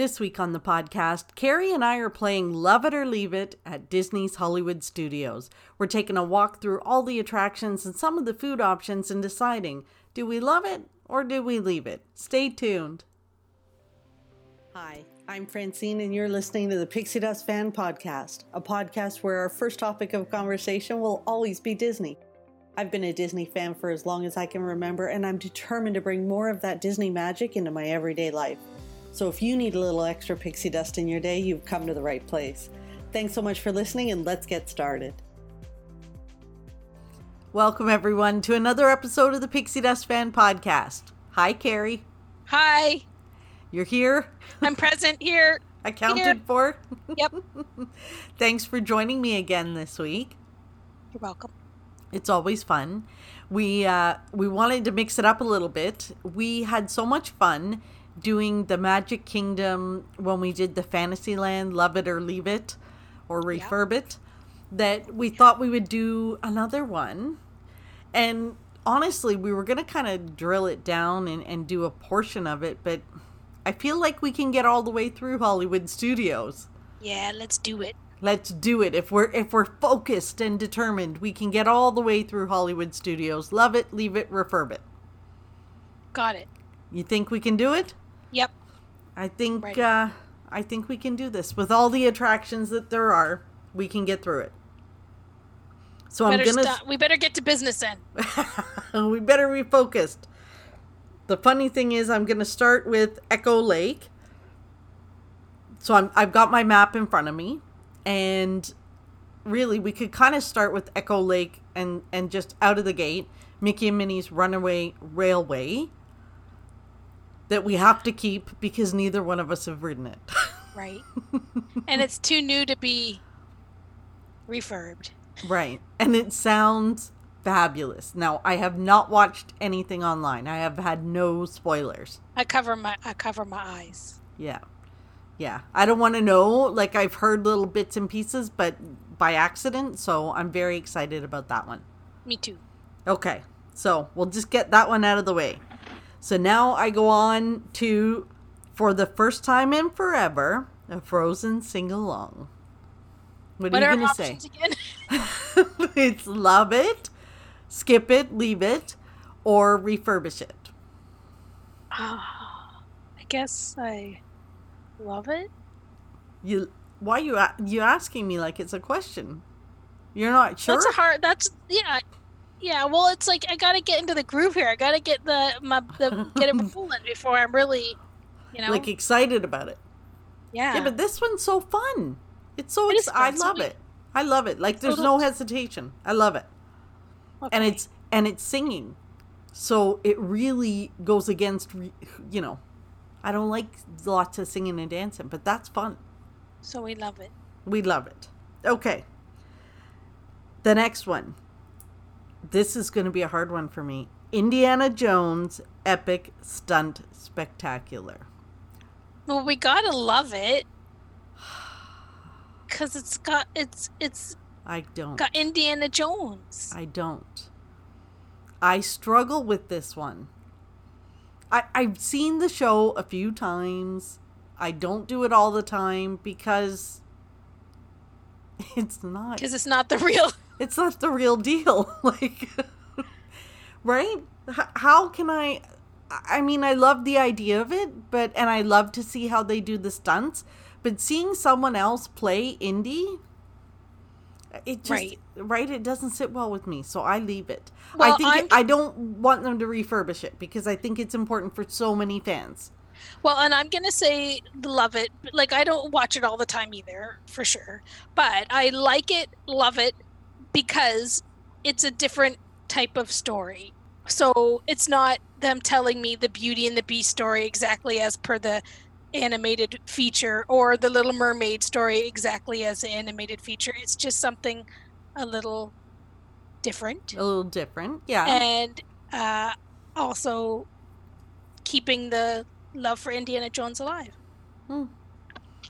This week on the podcast, Carrie and I are playing Love It or Leave It at Disney's Hollywood Studios. We're taking a walk through all the attractions and some of the food options and deciding do we love it or do we leave it? Stay tuned. Hi, I'm Francine, and you're listening to the Pixie Dust Fan Podcast, a podcast where our first topic of conversation will always be Disney. I've been a Disney fan for as long as I can remember, and I'm determined to bring more of that Disney magic into my everyday life. So if you need a little extra pixie dust in your day, you've come to the right place. Thanks so much for listening, and let's get started. Welcome, everyone, to another episode of the Pixie Dust Fan Podcast. Hi, Carrie. Hi, You're here. I'm present here. Accounted Here. for. Yep. Thanks for joining me again this week. You're welcome. It's always fun. We uh, we wanted to mix it up a little bit. We had so much fun doing the Magic Kingdom when we did the Fantasyland Love It or Leave It or. Refurb It that we thought we would do another one. And honestly, we were going to kind of drill it down and, and do a portion of it, but I feel like we can get all the way through Hollywood Studios. Yeah, let's do it. Let's do it. If we're if we're focused and determined, we can get all the way through Hollywood Studios. Love it, leave it, refurb it. Got it. You think we can do it? I think Ready. uh I think we can do this. With all the attractions that there are, we can get through it. So Better I'm gonna stop. We better get to business then. we better be focused. The funny thing is, I'm going to start with Echo Lake. So I'm, I've got my map in front of me, and really, we could kind of start with Echo Lake and and just out of the gate, Mickey and Minnie's Runaway Railway. That we have to keep because neither one of us have ridden it. Right. and it's too new to be refurbed. Right. And it sounds fabulous. Now, I have not watched anything online. I have had no spoilers. I cover my I cover my eyes. Yeah. Yeah. I don't want to know. Like, I've heard little bits and pieces, but by accident. So I'm very excited about that one. Me too. Okay. So we'll just get that one out of the way. So now I go on to, for the first time in forever, a Frozen sing along. What, What are you going to say? it's love it, skip it, leave it, or refurbish it. Ah, I guess I love it. You why are you you asking me like it's a question? You're not sure. That's a hard. That's yeah. Yeah, well, it's like I gotta get into the groove here. I gotta get the my the get it rolling before I'm really, you know, like excited about it. yeah. Yeah, but this one's so fun. It's so It ex- I so love it. I love it. Like there's no hesitation. I love it. And it's and it's singing. So it really goes against you know. I don't like lots of singing and dancing, but that's fun. so we love it. We love it. Okay. The next one. This is going to be a hard one for me. Indiana Jones Epic Stunt Spectacular. Well, we gotta love it because it's got it's it's I don't. got Indiana Jones. I don't. I struggle with this one. I, I've seen the show a few times. I don't do it all the time because it's not Because it's not the real. It's not the real deal like right H- how can i i mean i love the idea of it but and i love to see how they do the stunts but seeing someone else play indie it just right, Right. it doesn't sit well with me so i leave it i Well, think I'm- it, i don't want them to refurbish it because i think it's important for so many fans Well, and I'm gonna say love it. Like I don't watch it all the time either, for sure. But I like it, love it, because it's a different type of story. So it's not them telling me the Beauty and the Beast story exactly as per the animated feature or the Little Mermaid story exactly as the animated feature. It's just something a little different. a little different yeah and uh, also keeping the love for Indiana Jones alive. Hmm.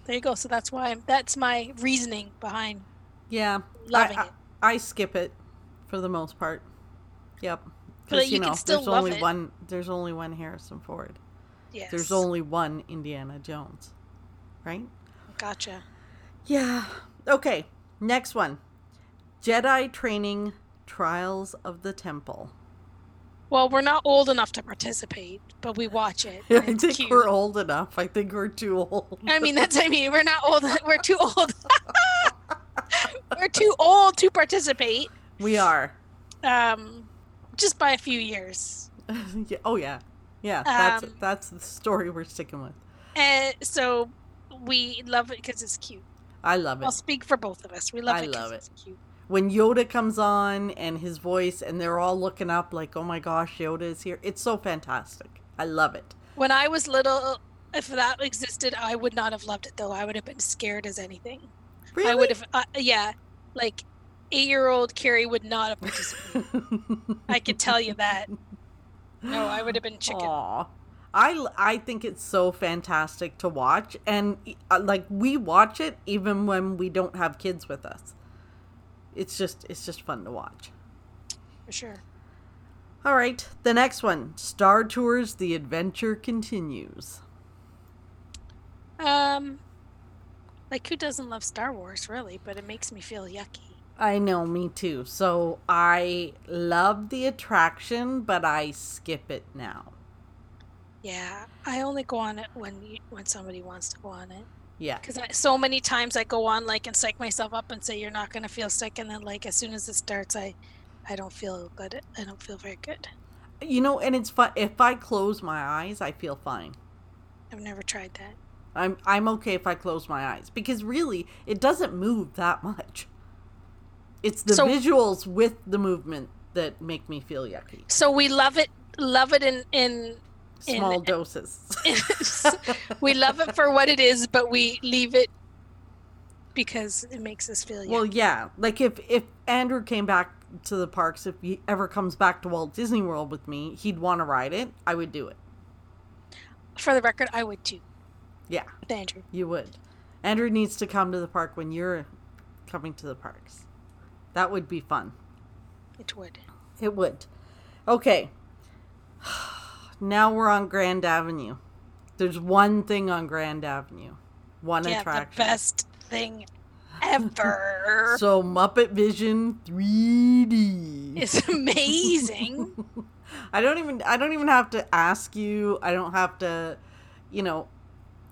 There you go. So that's why I'm, that's my reasoning behind yeah loving I, it. I, skip it for the most part yep But you can still there's love only it. one there's only one harrison ford Yes. There's only one Indiana Jones. right? Gotcha. Yeah. Okay. Next one. Jedi training Trials of the Temple. Well, we're not old enough to participate, but we watch it. I think cute. we're old enough. I think we're too old. I mean, that's I mean, we're not old. We're too old. we're too old to participate. we are. Um, just by a few years. yeah. Oh yeah. Yeah. That's Um, that's the story we're sticking with. And so we love it because it's cute. I love it. I'll speak for both of us. We love I it because love it. it's cute. when Yoda comes on and his voice, and they're all looking up like, "Oh my gosh, Yoda is here!" It's so fantastic. I love it. When I was little, if that existed, I would not have loved it though. I would have been scared as anything. Really? I would have, uh, yeah, like eight-year-old Carrie would not have participated. I could tell you that. No, I would have been chicken. Aw. I, I think it's so fantastic to watch and uh, like we watch it even when we don't have kids with us it's just it's just fun to watch For sure. all right the next one star tours the adventure continues Um, like who doesn't love Star Wars, really? But it makes me feel yucky. i know me too so i love the attraction but i skip it now Yeah, I only go on it when you, when somebody wants to go on it. yeah Because so many times I go on like and psych myself up and say you're not gonna feel sick, and then like as soon as it starts, I I don't feel good. I don't feel very good. you know and it's fun if i close my eyes i feel fine I've never tried that. I'm I'm okay if I close my eyes because really it doesn't move that much. It's the So- visuals with the movement that make me feel yucky. So we love it, love it in in. In- Small doses. we love it for what it is, but we leave it because it makes us feel yucky. well, yeah. Like if if Andrew came back to the parks, if he ever comes back to Walt Disney World with me, he'd want to ride it. I would do it. for the record, I would too. Yeah, With Andrew. you would. Andrew needs to come to the park when you're coming to the parks. That would be fun. It would. It would. Okay. Now we're on Grand Avenue. There's one thing on Grand Avenue. One yeah, attraction. the best thing ever. So Muppet Vision 3D. it's amazing. I don't even I don't even have to ask you. I don't have to you know,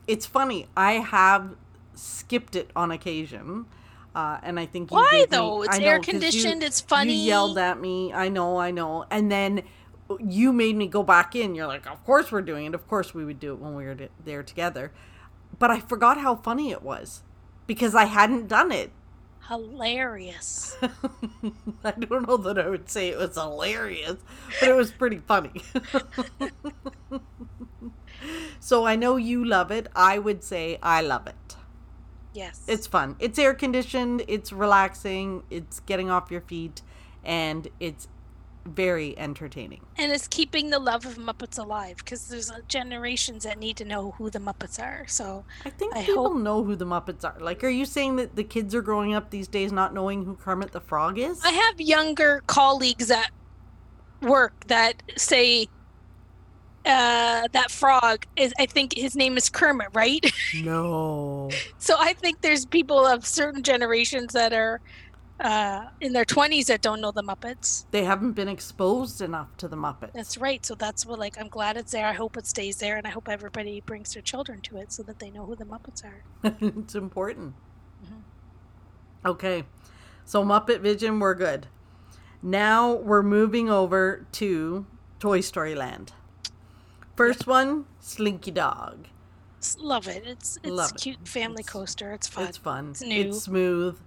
it's funny. I have skipped it on occasion. Uh, and I think you Why gave me- though? It's know, air 'cause you- conditioned. it's funny. You yelled at me. I know, I know. And then you made me go back in. You're like, of course we're doing it. Of course we would do it when we were there together. But I forgot how funny it was because I hadn't done it. Hilarious. I don't know that I would say it was hilarious, but it was pretty funny. so I know you love it. I would say I love it. Yes. It's fun. It's air conditioned, it's relaxing, it's getting off your feet, and it's very entertaining. and it's keeping the love of Muppets alive because there's uh, generations that need to know who the Muppets are. So I think I people hope- know who the Muppets are. Like, are you saying that the kids are growing up these days not knowing who Kermit the Frog is? I have younger colleagues at work that say uh, that frog is. I think his name is Kermit, right? no. so I think there's people of certain generations that are uh, in their 20s that don't know the Muppets. They haven't been exposed enough to the Muppets. That's right. So that's what, like, I'm glad it's there. I hope it stays there, and I hope everybody brings their children to it so that they know who the Muppets are. it's important. Mhm. Okay, so Muppet Vision, we're good. Now we're moving over to Toy Story Land. First one, Slinky Dog. Love it. It's it's Love it. cute family It's- coaster. It's fun. It's fun. It's new. It's smooth.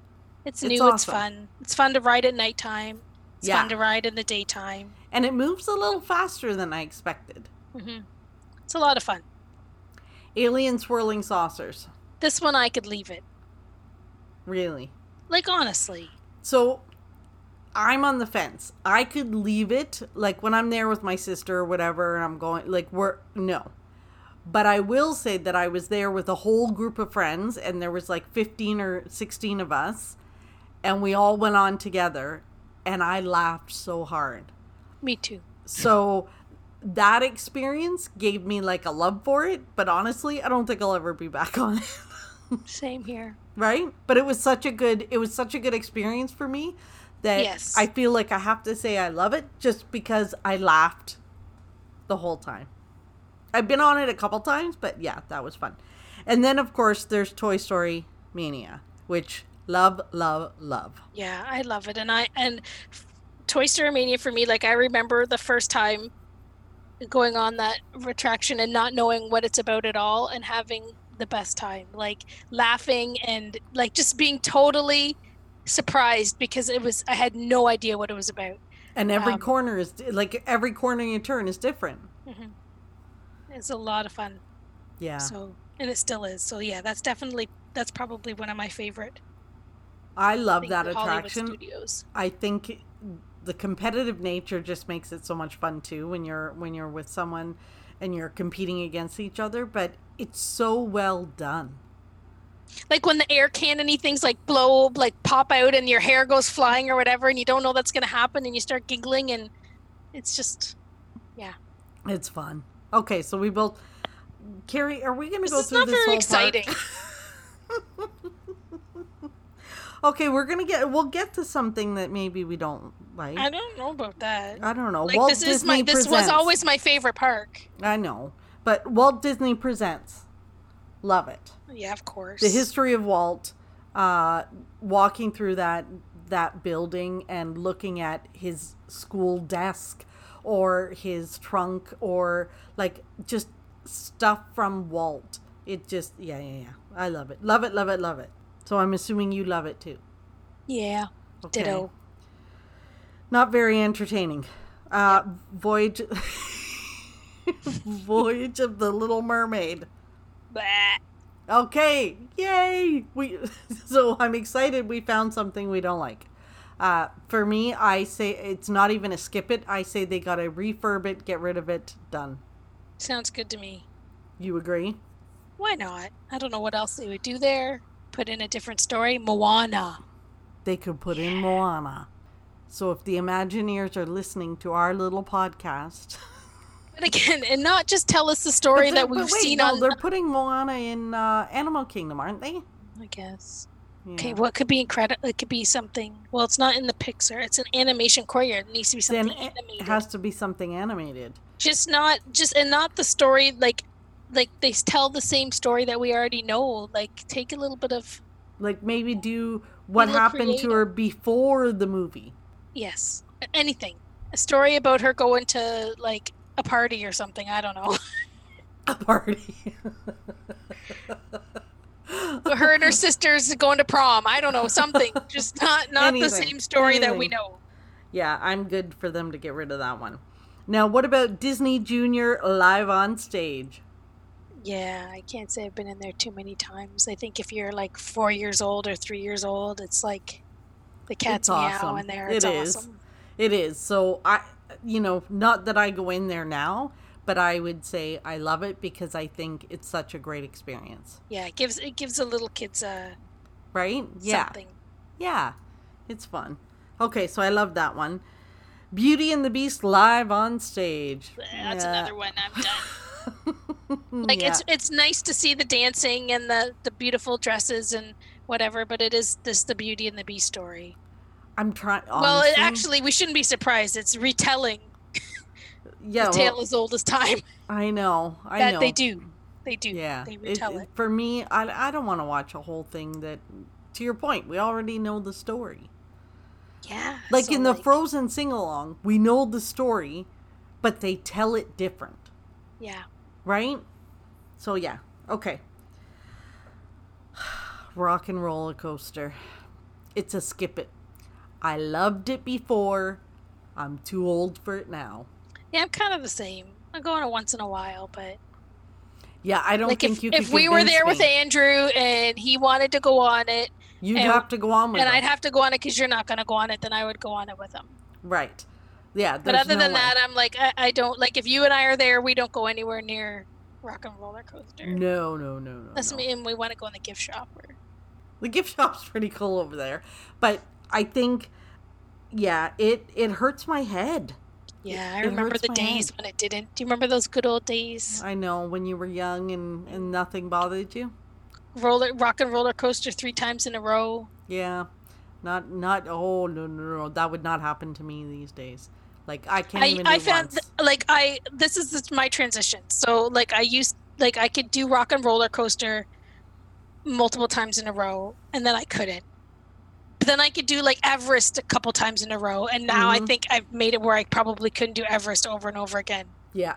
It's it's new. It's awesome. fun. It's fun to ride at nighttime. It's Yeah. fun to ride in the daytime. And it moves a little faster than I expected. hmm It's a lot of fun. Alien swirling saucers. This one I could leave it. Really. Like honestly, So I'm on the fence. I could leave it like when I'm there with my sister or whatever and I'm going like we're no. But I will say that I was there with a whole group of friends and there was like 15 or 16 of us and we all went on together and I laughed so hard. me too. So that experience gave me like a love for it, but honestly, I don't think I'll ever be back on it. Same here. right? But it was such a good it was such a good experience for me that Yes. I feel like I have to say I love it just because I laughed the whole time. I've been on it a couple times, but yeah, that was fun. And then of course there's Toy Story Mania, which love, love, love. Yeah, I love it, and I and Toy Story Mania for me, like I remember the first time going on that attraction and not knowing what it's about at all, and having the best time, like laughing and like just being totally surprised because it was I had no idea what it was about. And every Um, corner is like every corner you turn is different. It's a lot of fun. Yeah. So and it still is. So yeah, that's definitely that's probably one of my favorite. I love that attraction. I think the competitive nature just makes it so much fun too when you're when you're with someone and you're competing against each other, but it's so well done. Like when the air cannony things like blow like pop out and your hair goes flying or whatever and you don't know that's going to happen and you start giggling and it's just yeah. It's fun. Okay, so we both Carrie, are we going to go through not this very exciting? Okay, we're going to get we'll get to something that maybe we don't like. i don't know about that I don't know. like Walt this Disney is my this was always my favorite park I know. But Walt Disney presents. Love it. yeah of course the history of Walt, uh, walking through that that building and looking at his school desk or his trunk or like just stuff from Walt. It just yeah yeah yeah. I love it. Love it. Love it. Love it. So I'm assuming you love it too. yeah Okay. ditto Not very entertaining. Uh, Voyage. Voyage of the Little Mermaid. Blah. Okay, yay! We so I'm excited. We found something we don't like. Uh, for me, I say it's not even a skip it. I say they gotta refurb it, get rid of it, done. sounds good to me You agree? why not i don't know what else they would do there put in a different story moana They could put in Moana. So if the Imagineers are listening to our little podcast, but again and not just tell us the story that we've wait, seen no, on they're putting Moana in uh, Animal Kingdom, aren't they? i guess Yeah. Okay, what could be incredible? It could be something. Well, it's not in the Pixar. It's an Animation Courtyard. It needs to be Then something it animated. has to be something animated. just not just and not the story like like they tell the same story that we already know. Like take a little bit of Like maybe do what happened to her before the movie. yes, anything. A story about her going to like a party or something. I don't know. A party. her and her sisters going to prom. I don't know something. Just not not the same story that we know. Yeah, I'm good for them to get rid of that one. Now, what about Disney Junior live on stage? Yeah, I can't say I've been in there too many times. I think if you're like four years old or three years old, it's like the cat's It's meow awesome. in there. It it is. Awesome. It is. So I, you know, not that I go in there now, but I would say I love it because I think it's such a great experience. Yeah, it gives it gives the little kids a Right? Yeah. something. Yeah. It's fun. Okay, so I love that one. Beauty and the Beast live on stage. That's Yeah. another one I'm done. Like Yeah. it's it's nice to see the dancing and the the beautiful dresses and whatever, but it is this the Beauty and the Beast story. I'm trying. well, it actually, we shouldn't be surprised. It's retelling yeah, the well, tale as old as time. I know. I that know. they do. They do. Yeah. They it- it. For me, I, I don't want to watch a whole thing that, to your point, we already know the story. Yeah. Like so, in the like, Frozen sing along, we know the story, but they tell it different, Yeah. right? So, yeah. Okay. Rock and roller coaster. It's a skip it. I loved it before. I'm too old for it now. Yeah, I'm kind of the same. I go on it once in a while, but Yeah, I don't like think if, you if we were there with. Andrew and he wanted to go on it, You'd and- have to go on with and it. I'd have to go on it because you're not going to go on it, then I would go on it with him. Right. Yeah. But other no than way. that, I'm like, I, I don't like if you and I are there, we don't go anywhere near Rock and Roller Coaster. No, no, no, no. That's no. me, and we want to go in the gift shop. Or, The gift shop's pretty cool over there, but I think, yeah, it it hurts my head. yeah, I it remember the days head. when it didn't. Do you remember those good old days? I know when you were young and and nothing bothered you. roller rock and roller coaster three times in a row. Yeah. Not not oh no no no that would not happen to me these days. Like I can't I, even I found th- like I this is this, my transition. So like I used like I could do rock and roller coaster multiple times in a row, and then I couldn't. But then I could do like Everest a couple times in a row, and now I Mhm. think I've made it where I probably couldn't do Everest over and over again. yeah.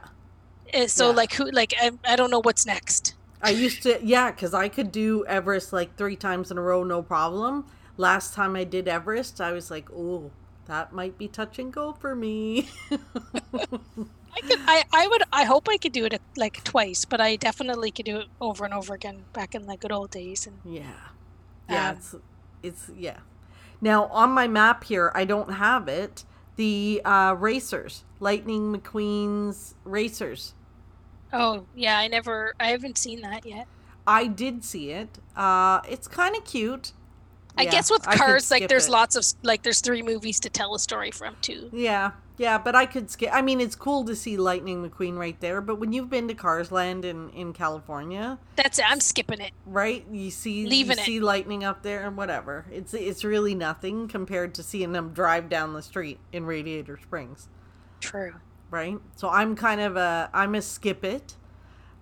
Uh, So Yeah. like who like I, I don't know what's next. I used to, yeah, because I could do Everest like three times in a row, no problem. Last time I did Everest, I was like, oh, that might be touch and go for me. I could I, I would I hope I could do it like twice, but I definitely could do it over and over again back in the good old days. And yeah. Yeah, Um, it's, it's, yeah. Now, on my map here, I don't have it. The uh, racers, Lightning McQueen's racers. oh yeah, I never I haven't seen that yet. I did see it. Uh, it's kind of cute. I Yeah, guess with cars, like there's it. lots of like there's three movies to tell a story from too. Yeah, yeah, but I could skip. I mean, it's cool to see Lightning McQueen right there. But when you've been to Cars Land in in California, That's it. I'm skipping it. right? You see, Leaving you it. see lightning up there and whatever. It's it's really nothing compared to seeing them drive down the street in Radiator Springs, True. right? So I'm kind of a I'm a skip it,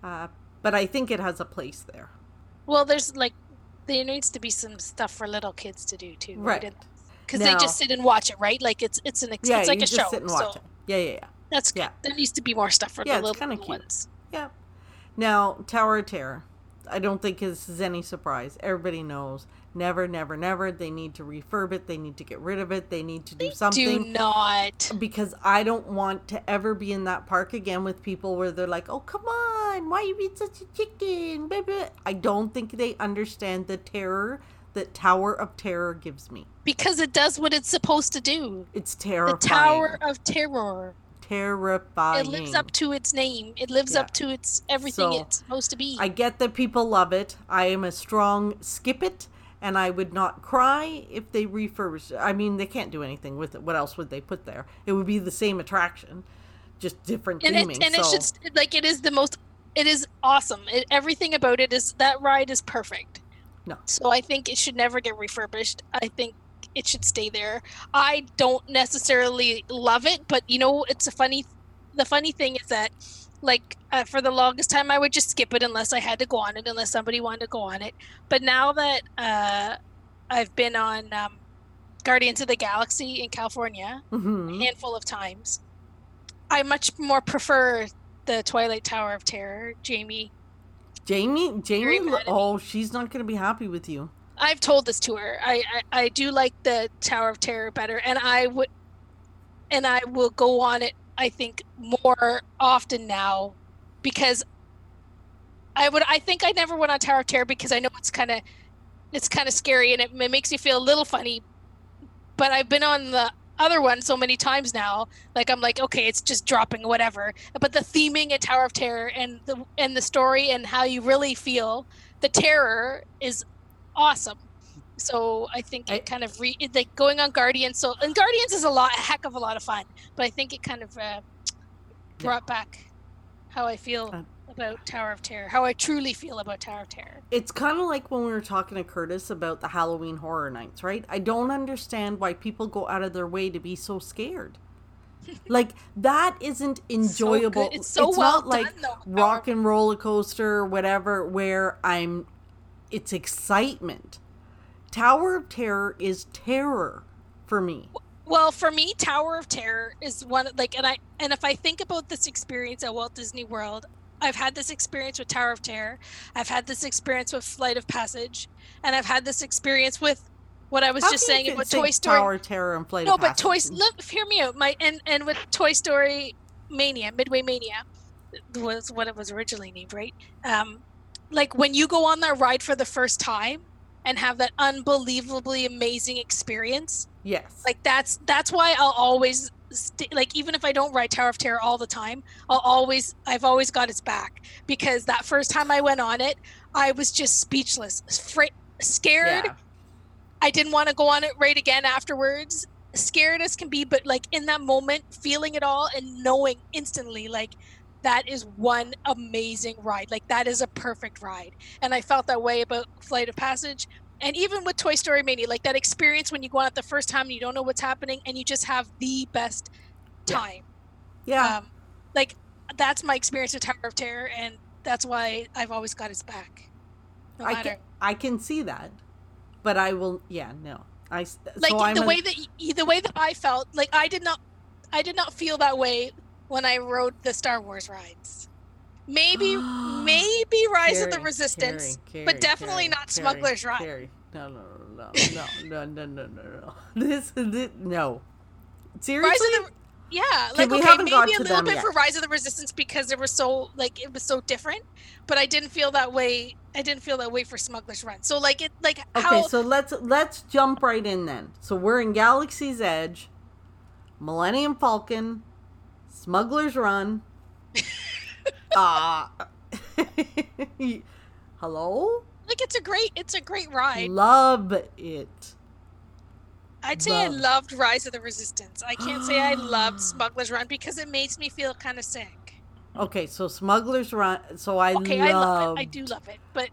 uh, but I think it has a place there, Well, there's like there needs to be some stuff for little kids to do too, right? Because they just sit and watch it, right? Like it's it's an ex- Yeah, it's like you a just show. sit and so watch it. Yeah, yeah, yeah. that's good. Yeah. There needs to be more stuff for Yeah, the little, little cute. ones. Yeah. Now, Tower of Terror. I don't think this is any surprise. Everybody knows. Never, never, never. They need to refurb it. They need to get rid of it. They need to do Do something. Do not. because I don't want to ever be in that park again with people where they're like, "Oh, come on, why you being such a chicken?" Blah, blah." I don't think they understand the terror that Tower of Terror gives me. Because it does what it's supposed to do. It's terrifying. The. Tower of Terror. terrifying. It lives up to its name. It lives Yeah. up to its everything So, it's supposed to be. I get that people love it. I am a strong skip it, and I would not cry if they refurbish. I mean, they can't do anything with it. What else would they put there? It would be the same attraction, just different and theming. it and so it should st- like it is the most. It is awesome. It, everything about it is that ride is perfect. No. So I think it should never get refurbished. I think it should stay there. I don't necessarily love it, but you know, it's a funny. The funny thing is that, like, uh, for the longest time, I would just skip it unless I had to go on it, unless somebody wanted to go on it. But now that uh, I've been on um, Guardians of the Galaxy in California, Mhm. a handful of times, I much more prefer the Twilight Tower of Terror, Jamie. Jamie, Jamie, Very lo- mad at me. oh, she's not going to be happy with you. I've told this to her. I, I I do like the Tower of Terror better, and I would, and I will go on it. I think more often now, because I would. I think I never went on Tower of Terror because I know it's kind of, it's kind of scary and it, it makes you feel a little funny. But I've been on the other one so many times now. Like I'm like, okay, it's just dropping whatever. But the theming at Tower of Terror and the and the story and how you really feel, the terror is awesome. So I think it I- kind of re it, like going on Guardians. So and Guardians is a lot, a heck of a lot of fun. But I think it kind of uh, brought back how I feel Uh, about Tower of Terror, how I truly feel about Tower of Terror. It's kind of like when we were talking to Curtis about the Halloween horror nights, right? I don't understand why people go out of their way to be so scared. like that isn't enjoyable. It's so well not like though. rock and roller coaster or whatever where I'm it's excitement. Tower of Terror is terror for me. Well, for me, Tower of Terror is one like, and I and if I think about this experience at Walt Disney World, I've had this experience with Tower of Terror, I've had this experience with Flight of Passage, and I've had this experience with what I was How just saying about Toy Story. Tower of Terror and Flight no, but Toy. Passage? Look, hear me out. My and and with Toy Story Mania, Midway Mania, was what it was originally named, right? Um, like when you go on that ride for the first time and have that unbelievably amazing experience Yes. like that's that's why i'll always st- like even if i don't ride tower of terror all the time i'll always i've always got its back because that first time i went on it i was just speechless fra- scared yeah. i didn't want to go on it right again afterwards scared as can be but like in that moment feeling it all and knowing instantly like that is one amazing ride. Like that is a perfect ride. And I felt that way about Flight of Passage. And even with Toy Story Mania, like that experience when you go out the first time and you don't know what's happening and you just have the best time. Yeah. Um, like that's my experience with Tower of Terror, and that's why I've always got his back. No I matter. can I can see that, but I will. Yeah, no. I like so I'm the a- way that the way that I felt, like I did not, I did not feel that way when I rode the Star Wars rides. Maybe, maybe Rise of the Resistance, Carrie, but definitely Carrie, not Carrie, Smuggler's. Carrie. No, no, no, no, no, no, no, no, no. This is it. No. Seriously? The yeah, like okay, maybe a little bit yet. for Rise of the Resistance because they were so like it was so different, but I didn't feel that way. I didn't feel that way for Smuggler's Run. So like it, like Okay, so let's let's jump right in then. So we're in Galaxy's Edge, Millennium Falcon, Smuggler's Run. Ah. Hello? like it's a great, it's a great ride. Love it. I'd say I loved Rise of the Resistance. I can't say I loved Smuggler's Run because it makes me feel kind of sick. Okay, so Smuggler's Run. So I Okay, love. I love it. I do love it, but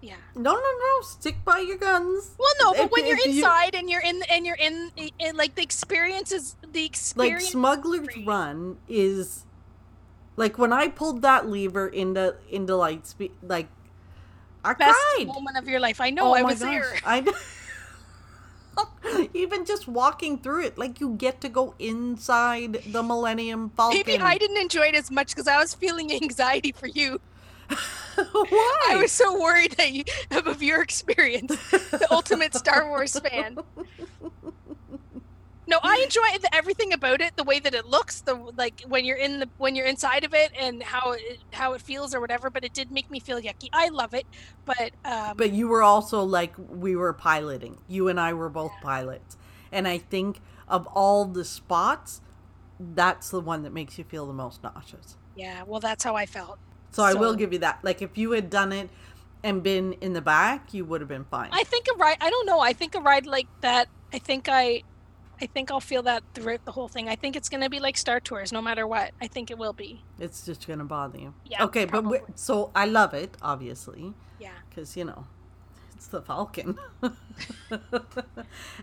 yeah. No, no, no. Stick by your guns. Well, no, but If- when you're you- inside and you're in and you're in, in like the experience is the experience. like. Smuggler's. Run is like when I pulled that lever into into Lightspeed, like I best cried. moment of your life. I know. Oh I my was there. I kn- even just walking through it, like you get to go inside the Millennium Falcon. Maybe I didn't enjoy it as much because I was feeling anxiety for you. Why? I was so worried that you, of your experience, the ultimate Star Wars fan. No, I enjoy the, everything about it. The way that it looks, the like when you're in the when you're inside of it, and how it how it feels or whatever. But it did make me feel yucky. I love it, but um, But you were also like we were piloting. You and I were both pilots. And I think of all the spots, that's the one that makes you feel the most nauseous. yeah, well, that's how I felt. So, I will give you that. Like if you had done it and been in the back, you would have been fine. I think a ride. I don't know. I think a ride like that. I think I, I think I'll feel that throughout the whole thing. I think it's gonna be like Star Tours, no matter what. I think it will be. it's just going to bother you. Yeah, Okay, but we so I love it, obviously, Yeah. because, you know, it's the Falcon.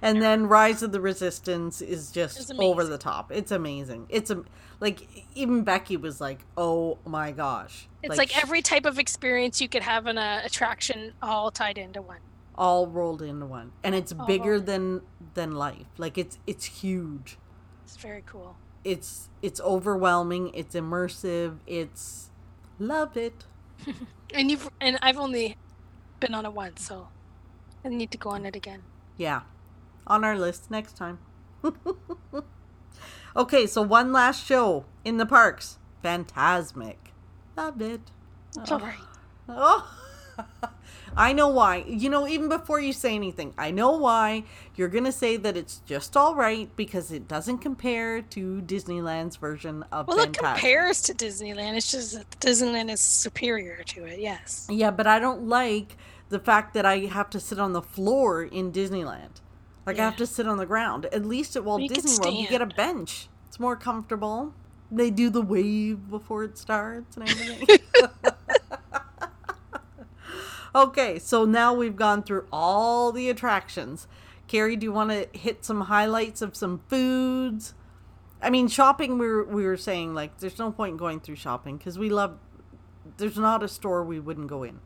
and then Rise of the Resistance is just over the top. It's amazing. It's a, like, even Becky was like, oh my gosh. It's like, sh- every type of experience you could have in a attraction all tied into one. all rolled into one. And it's All bigger than than life. Like it's it's huge. It's very cool. it's it's overwhelming it's immersive it's love it And you've and I've only been on it once, so I need to go on it again. yeah on our list next time okay so one last show in the parks Fantasmic love it all right. oh i know why you know even before you say anything i know why you're gonna say that it's just all right because it doesn't compare to disneyland's version of Well, it compares to Disneyland. It's just that Disneyland is superior to it. Yes. Yeah, but I don't like the fact that I have to sit on the floor in Disneyland. Like I have to sit on the ground. At least at Walt You Disney World, you get a bench. It's more comfortable. They do the wave before it starts and everything. okay, so now we've gone through all the attractions. Carrie, do you want to hit some highlights of some foods? I mean, shopping. We were we were saying like, there's no point in going through shopping because we love. There's not a store we wouldn't go in.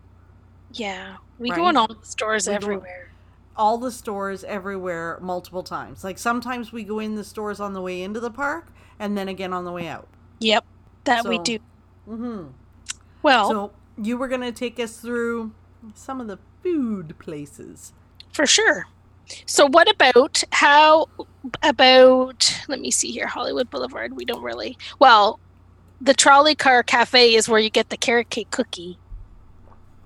Yeah. We Right. go in all the stores We everywhere. all the stores everywhere multiple times. Like sometimes we go in the stores on the way into the park and then again on the way out. Yep. That we do. Mm-hmm. Well, So you were going to take us through some of the food places. For sure. So what about how about let me see here Hollywood Boulevard we don't really well the trolley car cafe is where you get the carrot cake cookie.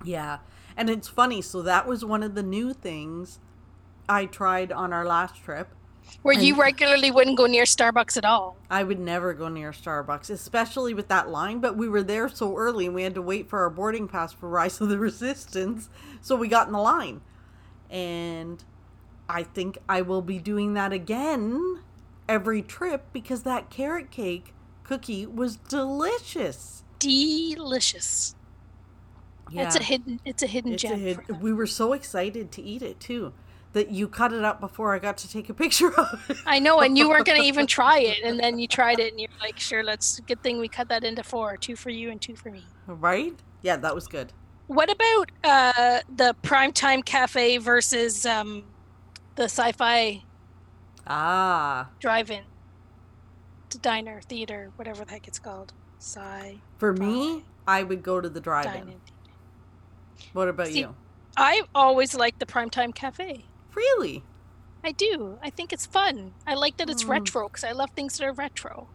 Yeah. And it's funny. So that was one of the new things I tried on our last trip. Where you regularly wouldn't go near Starbucks at all. I would never go near Starbucks, especially with that line, but we were there so early and we had to wait for our boarding pass for Rise of the Resistance. So we got in the line. And I think I will be doing that again every trip because that carrot cake cookie was delicious. delicious. Yeah. It's a hidden. It's a hidden It's a gem. hid- we were so excited to eat it too that you cut it up before I got to take a picture of it. I know, and you weren't gonna even try it, and then you tried it, and you're like, "Sure, let's." Good thing we cut that into four, two for you and two for me. right? Yeah, that was good. What about uh, the primetime cafe versus um, the sci-fi Ah, drive-in, the diner, theater, whatever the heck it's called, sci for me, I would go to the drive-in. dine-in. What about See- you? I always like the primetime cafe. Really? I do. I think it's fun. I like that it's Mm. retro because I love things that are retro.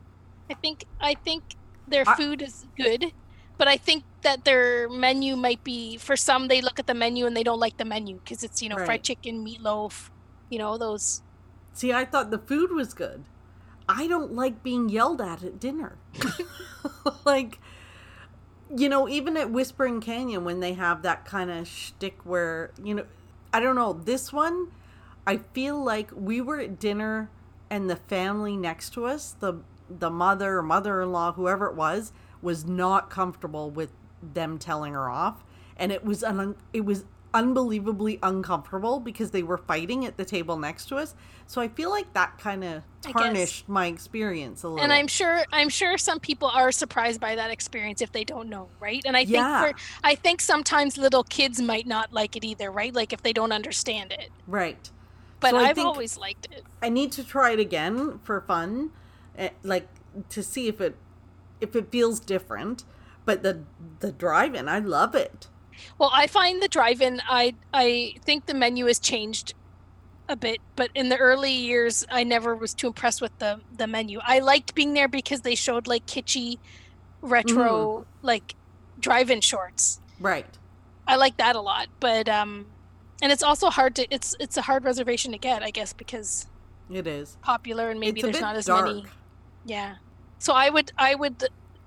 I think I think their I- food is good, but I think that their menu might be for some. They look at the menu and they don't like the menu because it's you know Right. fried chicken, meatloaf, you know those. See, I thought the food was good. I don't like being yelled at at dinner. like, you know, even at Whispering Canyon, when they have that kind of shtick where, you know, I don't know, this one, I feel like we were at dinner and the family next to us, the the mother or mother-in-law, whoever it was, was not comfortable with them telling her off, and it was un- it was unbelievably uncomfortable because they were fighting at the table next to us. So I feel like that kind of tarnished my experience a little. And I'm sure I'm sure some people are surprised by that experience if they don't know, right? And I think for I think sometimes little kids might not like it either, right? Like if they don't understand it. right. But So I've always liked it. I need to try it again for fun, eh, like to see if it if it feels different. But the the drive-in, I love it. Well, I find the drive-in. I I think the menu has changed a bit, but in the early years, I never was too impressed with the the menu. I liked being there because they showed like kitschy, retro, like drive-in shorts. Right. I like that a lot, but um, and it's also hard to it's it's a hard reservation to get, I guess, because It is. popular and maybe it's there's not as dark, many. Yeah. So I would I would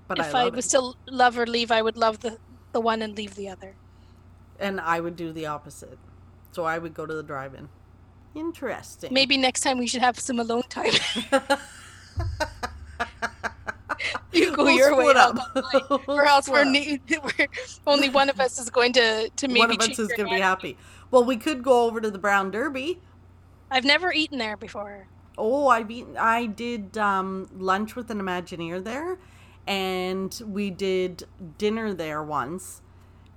but if I I, was it. to love or leave, I would love the the one and leave the other. and I would do the opposite. So I would go to the drive-in. Interesting. Maybe next time we should have some alone time. you go We'll your way, I'll up. go mine. We'll or else we're, ne- we're only one of us is going to to maybe one of us is going to be happy. Well, we could go over to the Brown Derby. I've never eaten there before. Oh, I've eaten. I did um, lunch with an Imagineer there, and we did dinner there once,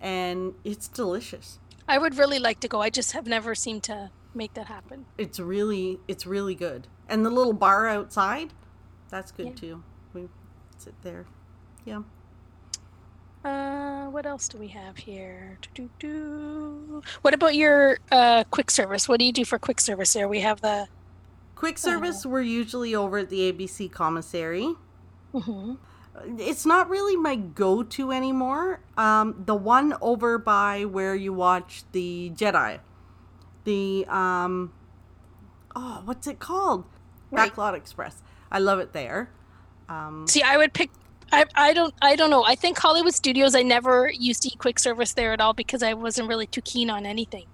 and it's delicious. I would really like to go. I just have never seemed to make that happen. It's really, it's really good. And the little bar outside, that's good Yeah. too. We sit there. Yeah. Uh, what else do we have here? Do-do-do. What about your uh, quick service? What do you do for quick service there? We have the. Quick service, we're usually over at the ABC commissary. Mhm. It's not really my go-to anymore. Um, the one over by where you watch the Jedi, the um, oh, what's it called? Right. Backlot Express. I love it there. Um, See, I would pick. I, I don't I don't know. I think Hollywood Studios. I never used to eat quick service there at all because I wasn't really too keen on anything.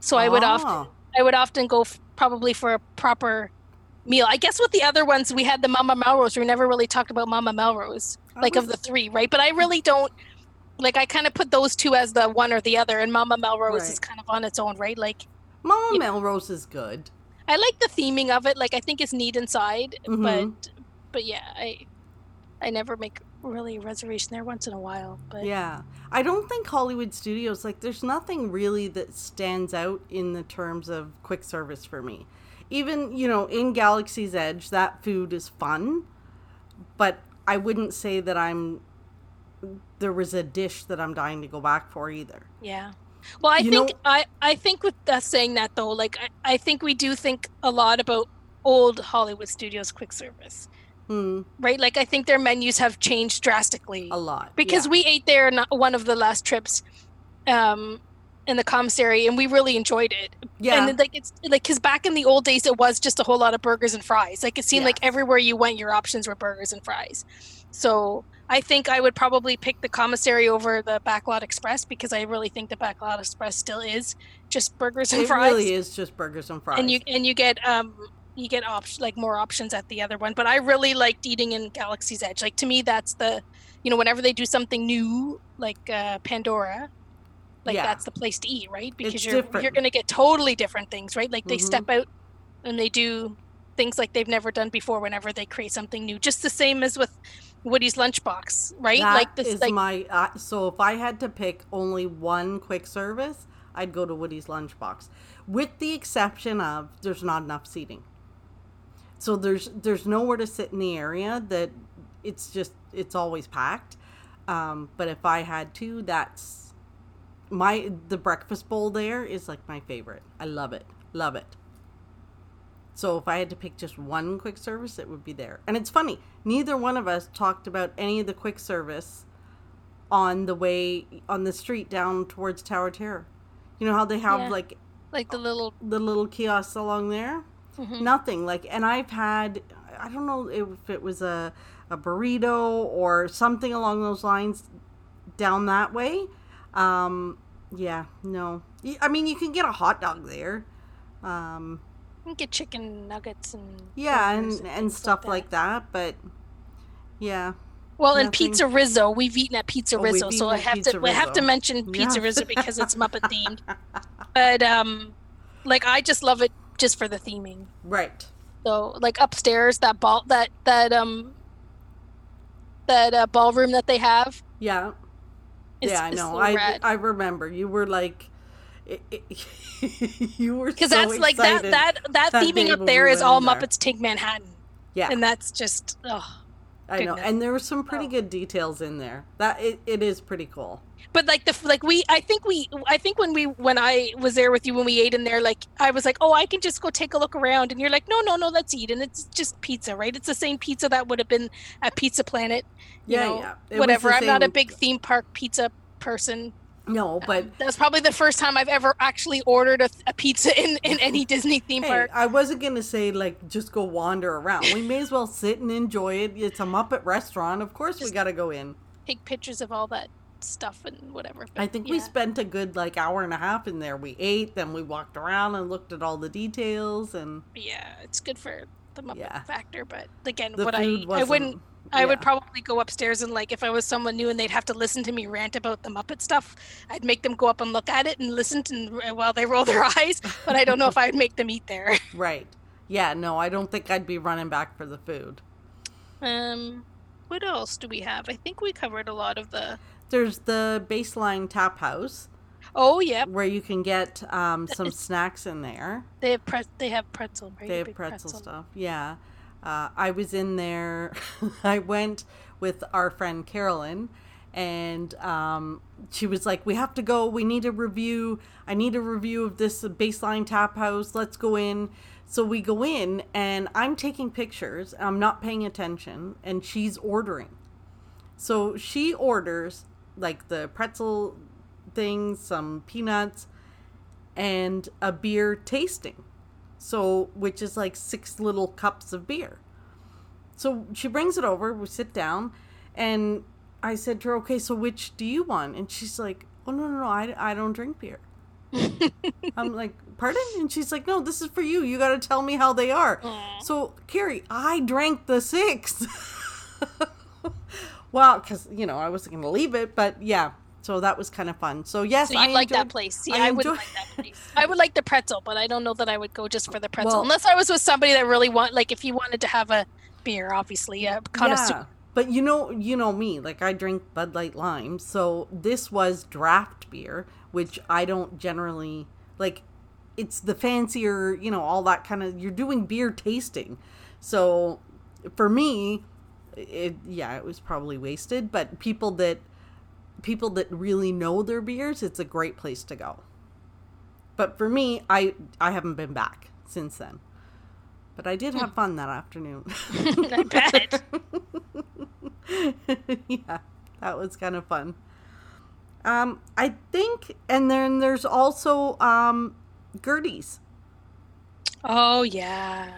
So I would often oh, I would often go f- probably for a proper meal. I guess with the other ones we had the Mama Melrose. We never really talked about Mama Melrose, like of the three, right? But I really don't. Like I kind of put those two as the one or the other, and Mama Melrose is kind of on its own, right? Like Mama Melrose is good. I like the theming of it. Like I think it's neat inside, Mhm. but but yeah, I I never make really a reservation there once in a while. But Yeah. I don't think Hollywood Studios, like, there's nothing really that stands out in the terms of quick service for me. Even, you know, in Galaxy's Edge, that food is fun, but I wouldn't say that I'm. There was a dish that I'm dying to go back for either. yeah. Well, I You think know- I I think with us saying that though, like I, I think we do think a lot about old Hollywood studios quick service, Hmm, right? Like I think their menus have changed drastically a lot. because yeah. we ate there on one of the last trips, um, in the commissary, and we really enjoyed it. Yeah. And like it's like because back in the old days, it was just a whole lot of burgers and fries. Like it seemed like everywhere you went, your options were burgers and fries. So I think I would probably pick the commissary over the Backlot Express because I really think the Backlot Express still is just burgers and it fries. really is just burgers and fries. And you and you get um you get option like more options at the other one. But I really liked eating in Galaxy's Edge. Like to me, that's the you know whenever they do something new like uh, Pandora, like Yeah. that's the place to eat, right? Because It's you're different. you're gonna get totally different things, right? Like they Mhm. step out and they do things like they've never done before whenever they create something new. Just the same as with Woody's lunchbox, right? That like this, is like my. Uh, so if I had to pick only one quick service, I'd go to Woody's Lunchbox, with the exception of there's not enough seating. So there's there's nowhere to sit in the area that it's just it's always packed. Um, but if I had to, that's my the breakfast bowl there is like my favorite. I love it, love it. So if I had to pick just one quick service, it would be there. And it's funny, neither one of us talked about any of the quick service on the way on the street down towards Tower Terror. You know how they have Yeah. like like the little the little kiosks along there? Mhm. Nothing. Like and I've had I don't know if it was a a burrito or something along those lines down that way. Um yeah, no. I mean, you can get a hot dog there. Um you can get chicken nuggets and yeah, burgers and and stuff like that, but yeah. Well, and Nothing. Pizza Rizzo, we've eaten at Pizza Oh, Rizzo, so I have Pizza to we have to mention Pizza Yeah. Rizzo because it's Muppet themed. But um, like I just love it just for the theming. Right. So like upstairs, that ball, that that um, that uh, ballroom that they have. Yeah. Is, yeah, I know. I. I remember you were like, it, it- you were because so that's like that that that, that theming up there is all there. Muppets Take Manhattan, Yeah, and that's just oh. I know. And there were some pretty Oh. good details in there. That it, it is pretty cool. but like the like we i think we i think when we when i was there with you when we ate in there like i was like oh i can just go take a look around and you're like no no no let's eat and it's just pizza right it's the same pizza that would have been at pizza planet you Yeah, know, yeah. It whatever i'm not a big theme park pizza person No, um, but that's probably the first time i've ever actually ordered a, a pizza in in any disney theme hey, park I wasn't gonna say like just go wander around. We may as well sit and enjoy it. It's a Muppet restaurant. Of course, we got to go in. take pictures of all that stuff and whatever but I think we spent a good like hour and a half in there. We ate, then we walked around and looked at all the details and yeah it's good for the muppet Yeah. factor but again the what i i wouldn't I would probably go upstairs and like if I was someone new and they'd have to listen to me rant about the Muppet stuff, I'd make them go up and look at it and listen to while they roll their eyes. But I don't know if I'd make them eat there. Right. Yeah, no, I don't think I'd be running back for the food. Um, what else do we have? I think we covered a lot of the. There's the baseline tap house Oh yeah. where you can get um, some snacks in there. they have pre- they have pretzel, right? They have big pretzel, stuff. Yeah. Uh, I was in there. I went with our friend Carolyn, and um, she was like, "We have to go. We need a review. I need a review of this baseline tap house. Let's go in." So we go in, and I'm taking pictures. I'm not paying attention, and she's ordering. So she orders like the pretzel things, some peanuts, and a beer tasting. So, which is like six little cups of beer. So she brings it over, we sit down, and I said to her, okay, so which do you want? And she's like, oh, no, no, no, I, I don't drink beer. I'm like, pardon? And she's like, no, this is for you. You got to tell me how they are. Aw. So, Carrie, I drank the six. well, because, you know, I wasn't going to leave it, but yeah. So that was kind of fun. So, yes, So I like that place? See, I I, wouldn't like that place. I would like the pretzel, but I don't know that I would go just for the pretzel Well- unless I was with somebody that really want, like, if you wanted to have a beer, obviously, a connoisseur. Yeah. But you know, you know me, like I drink Bud Light Lime, so this was draft beer, which I don't generally like. It's the fancier, you know, all that kind of. You're doing beer tasting, so for me, it yeah, it was probably wasted. But people that people that really know their beers, it's a great place to go. But for me, I I haven't been back since then. But I did have fun that afternoon. I bet. yeah, that was kind of fun. Um, I think, and then there's also um, Gertie's. Oh yeah.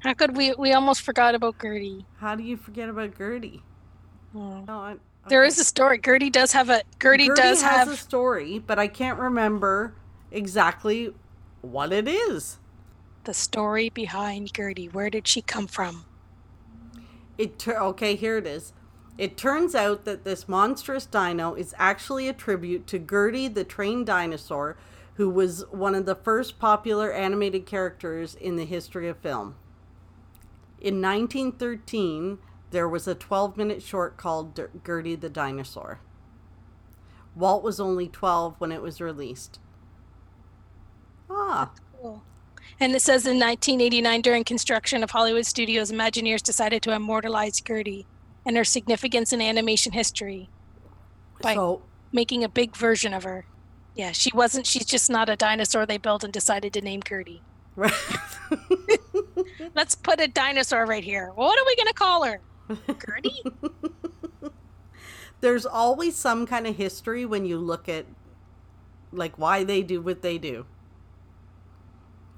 How could we? We almost forgot about Gertie. How do you forget about Gertie? Oh. No, I, There is a story. Gertie does have a. Gertie, Gertie does has have. a story, but I can't remember exactly what it is. the story behind Gertie. Where did she come from? It okay, here it is. It turns out that this monstrous dino is actually a tribute to Gertie the trained dinosaur, who was one of the first popular animated characters in the history of film. In 1913, there was a 12 minute short called D- Gertie the Dinosaur. Walt was only 12 when it was released. Ah, Cool. And it says in 1989, during construction of Hollywood studios, Imagineers decided to immortalize Gertie and her significance in animation history by so making a big version of her. Yeah, she wasn't, she's just not a dinosaur they built and decided to name Gertie. right. Let's put a dinosaur right here. What are we going to call her? Gertie? there's always some kind of history when you look at like why they do what they do.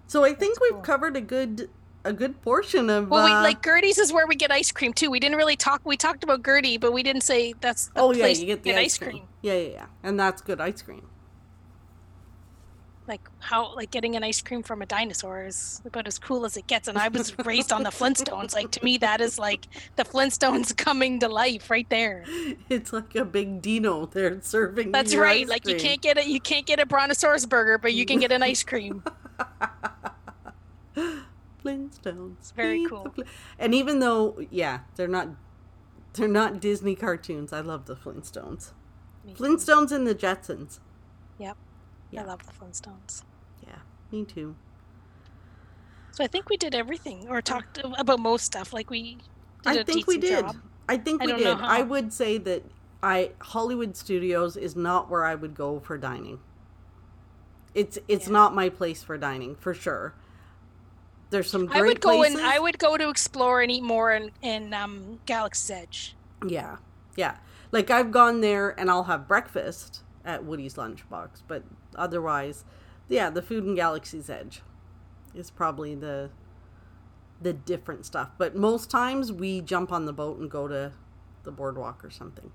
So I think That's we've cool. covered a good a good portion of Well, we uh, like Gertie's is where we get ice cream too. We didn't really talk. We talked about Gertie, but we didn't say that's the Oh yeah, you get the ice cream. Yeah, yeah, yeah. And that's good ice cream. Like how, like getting an ice cream from a dinosaur is about as cool as it gets. And I was raised on the Flintstones. Like to me, that is like the Flintstones coming to life right there. It's like a big dino there serving. That's right. ice Like you can't get it. You can't get a brontosaurus burger, but you can get an ice cream. Flintstones. very cool. Fli- and even though, yeah, they're not they're not Disney cartoons. I love the Flintstones. Flintstones and the Jetsons. Yep. Yeah. I love the Flintstones. Yeah, me too. So I think we did everything, or talked about most stuff. Like we did I think we did. job. I think we don't did. I would say that I Hollywood Studios is not where I would go for dining. It's it's Yeah. not my place for dining for sure. There's some great I would go places. and I would go to explore and eat more in in um, Galaxy's Edge. Yeah, yeah. Like I've gone there and I'll have breakfast at Woody's Lunchbox, but otherwise, yeah, the food in Galaxy's Edge is probably the the different stuff. But most times we jump on the boat and go to the boardwalk or something,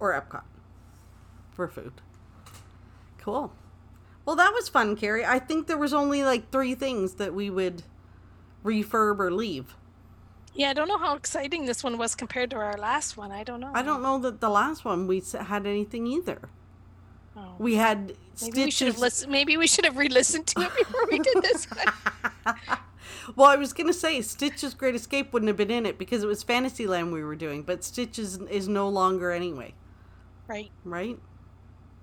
or Epcot for food. Cool. Well, that was fun, Carrie. I think there was only like three things that we would refurb or leave. Yeah, I don't know how exciting this one was compared to our last one. I don't know. I don't know that the last one we had anything either. Oh. We had Maybe we should have stitches. Maybe we should have re-listened to it before we did this one. well, I was gonna say Stitch's Great Escape wouldn't have been in it because it was Fantasyland we were doing, but Stitches is no longer anyway, Right. right?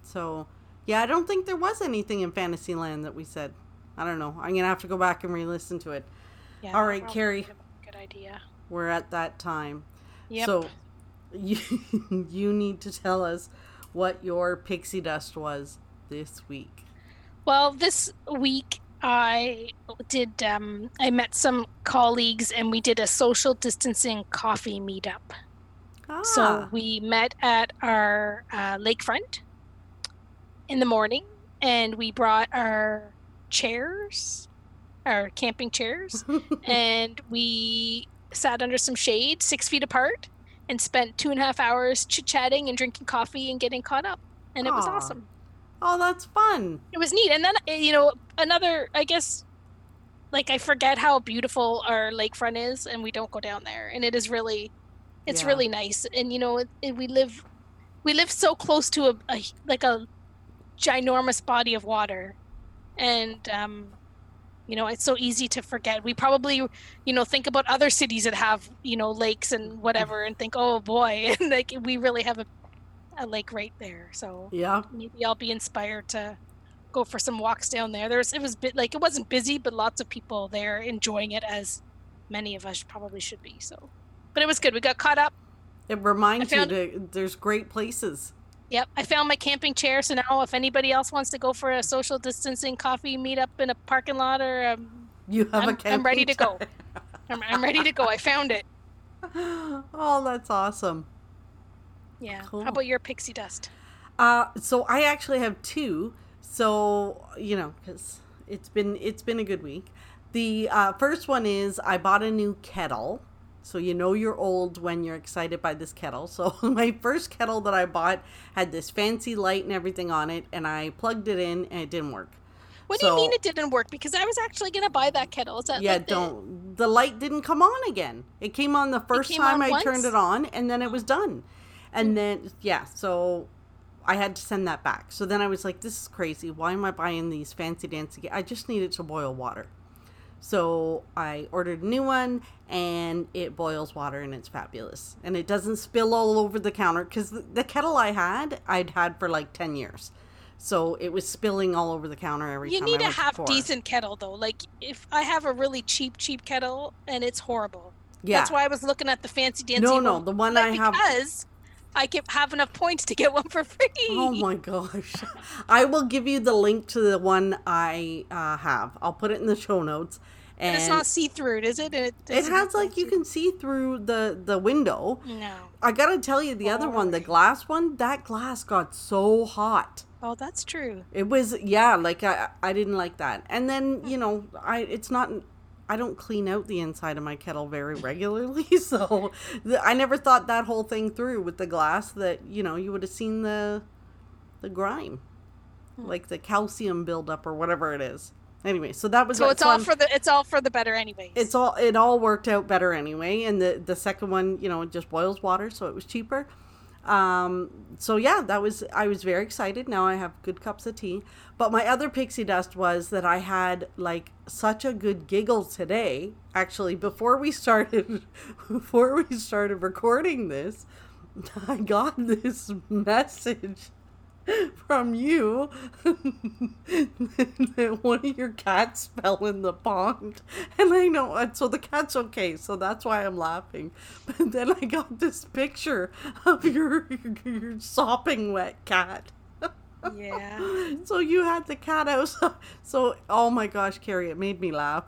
So, yeah, I don't think there was anything in Fantasyland that we said. I don't know. I'm gonna have to go back and re-listen to it. Yeah. All right, Carrie. Idea. We're at that time. Yep. So, you you need to tell us what your pixie dust was this week. Well, this week I did. Um, I met some colleagues and we did a social distancing coffee meetup. Ah, So we met at our uh, lakefront in the morning, and we brought our chairs, our camping chairs, and we sat under some shade, six feet apart, and spent two and a half hours chit chatting and drinking coffee and getting caught up. And it was awesome. oh, that's fun. It was neat. And then, uh, you know, another, I guess, like I forget how beautiful our lakefront is, and we don't go down there. And it is really, it's Yeah. really nice. And you know, it, it, we live, we live so close to a, a like a ginormous body of water, and um, you know, it's so easy to forget. We probably, you know, think about other cities that have you know lakes and whatever, and think, oh boy, and like we really have a, a lake right there. So Yeah. maybe I'll be inspired to go for some walks down there. There's it was bit like it wasn't busy, but lots of people there enjoying it as many of us probably should be. So, but it was good. We got caught up. It reminds found- you to there's great places. Yep, I found my camping chair. So now, if anybody else wants to go for a social distancing coffee meetup in a parking lot, or um, You have a I'm- camping I'm ready to go. I'm, I'm ready to go. I found it. oh, that's awesome. Yeah. Cool. How about your pixie dust? Uh, so I actually have two. So you know, because it's been it's been a good week. The uh, first one is I bought a new kettle. So you know you're old when you're excited by this kettle. So my first kettle that I bought had this fancy light and everything on it, and I plugged it in and it didn't work. What do you mean it didn't work? Because I was actually gonna buy that kettle. Is that Yeah, like the- don't. The light didn't come on again. It came on the first time I turned it on, and then it was done. And hmm. then yeah, so I had to send that back. So then I was like, "This is crazy. Why am I buying these fancy dancy? I just need it to boil water." So I ordered a new one, and it boils water, and it's fabulous. And it doesn't spill all over the counter because the, kettle I had, I'd had for like ten years. So it was spilling all over the counter every You time. You need I to have decent kettle though. Like if I have a really cheap, cheap kettle and it's horrible. Yeah. That's why I was looking at the fancy dancy. No, no, one, the one I have- because I can have enough points to get one for free. Oh my gosh. I will give you the link to the one I uh, have. I'll put it in the show notes. And, And it's not see through, is it? It, it has like you can see through the the window. No. I got to tell you the other one, the glass one, that glass got so hot. Oh, that's true. It was yeah, like I I didn't like that. And then, you know, I it's not I don't clean out the inside of my kettle very regularly, so the, I never thought that whole thing through with the glass that, you know, you would have seen the the grime. Hmm. Like the calcium buildup or whatever it is. Anyway, so that was So it's all fun- for the it's all for the better anyway. it's all it all worked out better anyway and the the second one you know it just boils water so it was cheaper um so yeah that was i was very excited. Now i have good cups of tea. But my other pixie dust was that i had like such a good giggle today actually before we started before we started recording this i got this message from you that one of your cats fell in the pond and i know and so the cat's okay so that's why i'm laughing but then i got this picture of your your sopping wet cat yeah. so you had the cat outside so oh my gosh carrie it made me laugh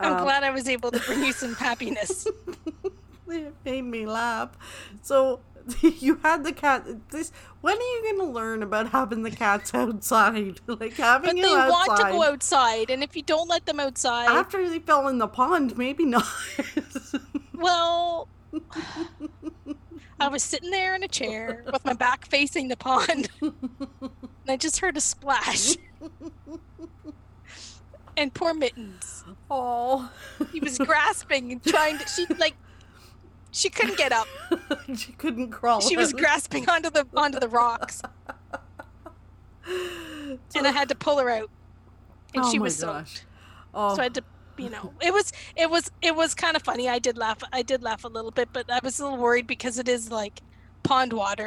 I'm Um, glad I was able to bring you some happiness. it made me laugh. So you had the cat. This when are you going to learn about having the cats outside? like having But they want to go outside, and if you don't let them outside, after they fell in the pond. Maybe not. well, I was sitting there in a chair with my back facing the pond, and I just heard a splash. And poor Mittens, oh, he was grasping and trying to. She like, she couldn't get up. she couldn't crawl. She was grasping onto the onto the rocks, and I had to pull her out. And oh she my was so. Oh, so I oh. had to you know it was it was it was kind of funny i did laugh i did laugh a little bit but i was a little worried because it is like pond water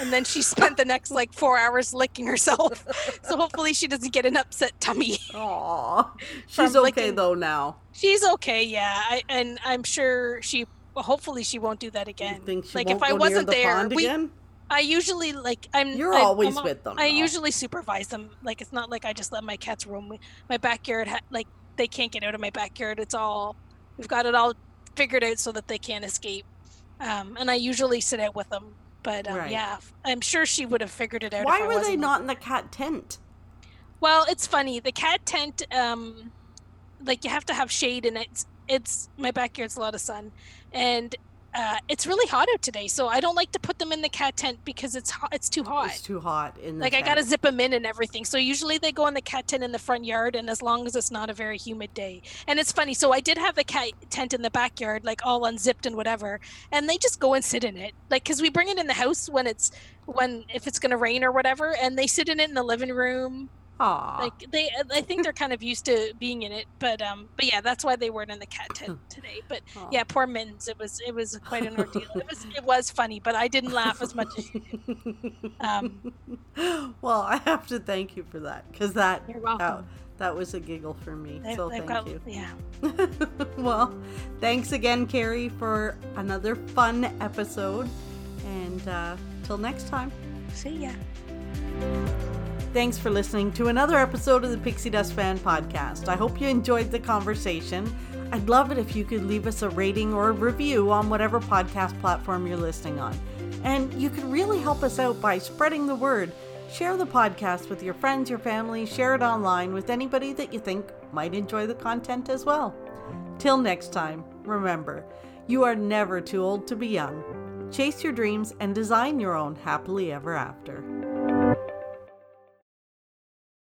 and then she spent the next like four hours licking herself so hopefully she doesn't get an upset tummy Aw. From she's okay licking- though now. she's okay yeah I, and i'm sure she well, hopefully she won't do that again like if i wasn't the there we again? i usually like i'm You're I, always I'm- with them. I though. usually supervise them. Like it's not like I just let my cats roam. My backyard, ha- like they can't get out of my backyard. It's all we've got it all figured out so that they can't escape. Um, and I usually sit out with them. But um, Right. yeah, I'm sure she would have figured it out. if Why were they not in the cat tent? well, it's funny. The cat tent, um, like you have to have shade, and it's it's my backyard's a lot of sun, and uh, it's really hot out today. So I don't like to put them in the cat tent because it's hot. It's too hot. It's too hot in the like I gotta zip them in and everything. So usually they go in the cat tent in the front yard, and as long as it's not a very humid day. And it's funny. So I did have the cat tent in the backyard, like all unzipped and whatever, and they just go and sit in it, like because we bring it in the house when it's when if it's gonna rain or whatever, and they sit in it in the living room. Aw. Like they, I think they're kind of used to being in it, but um, but yeah, that's why they weren't in the cat tent today. But Aw. yeah, poor mittens. It was it was quite an ordeal. It was it was funny, but I didn't laugh as much as you did. Um, well, I have to thank you for that because that You're that, welcome. that was a giggle for me. They've, so they've thank got you. yeah. well, thanks again, Carrie, for another fun episode. And uh, till next time. See ya. Thanks for listening to another episode of the Pixie Dust Fan Podcast. I hope you enjoyed the conversation. I'd love it if you could leave us a rating or a review on whatever podcast platform you're listening on. And you could really help us out by spreading the word. Share the podcast with your friends, your family, share it online with anybody that you think might enjoy the content as well. Till next time, remember, you are never too old to be young. Chase your dreams and design your own happily ever after.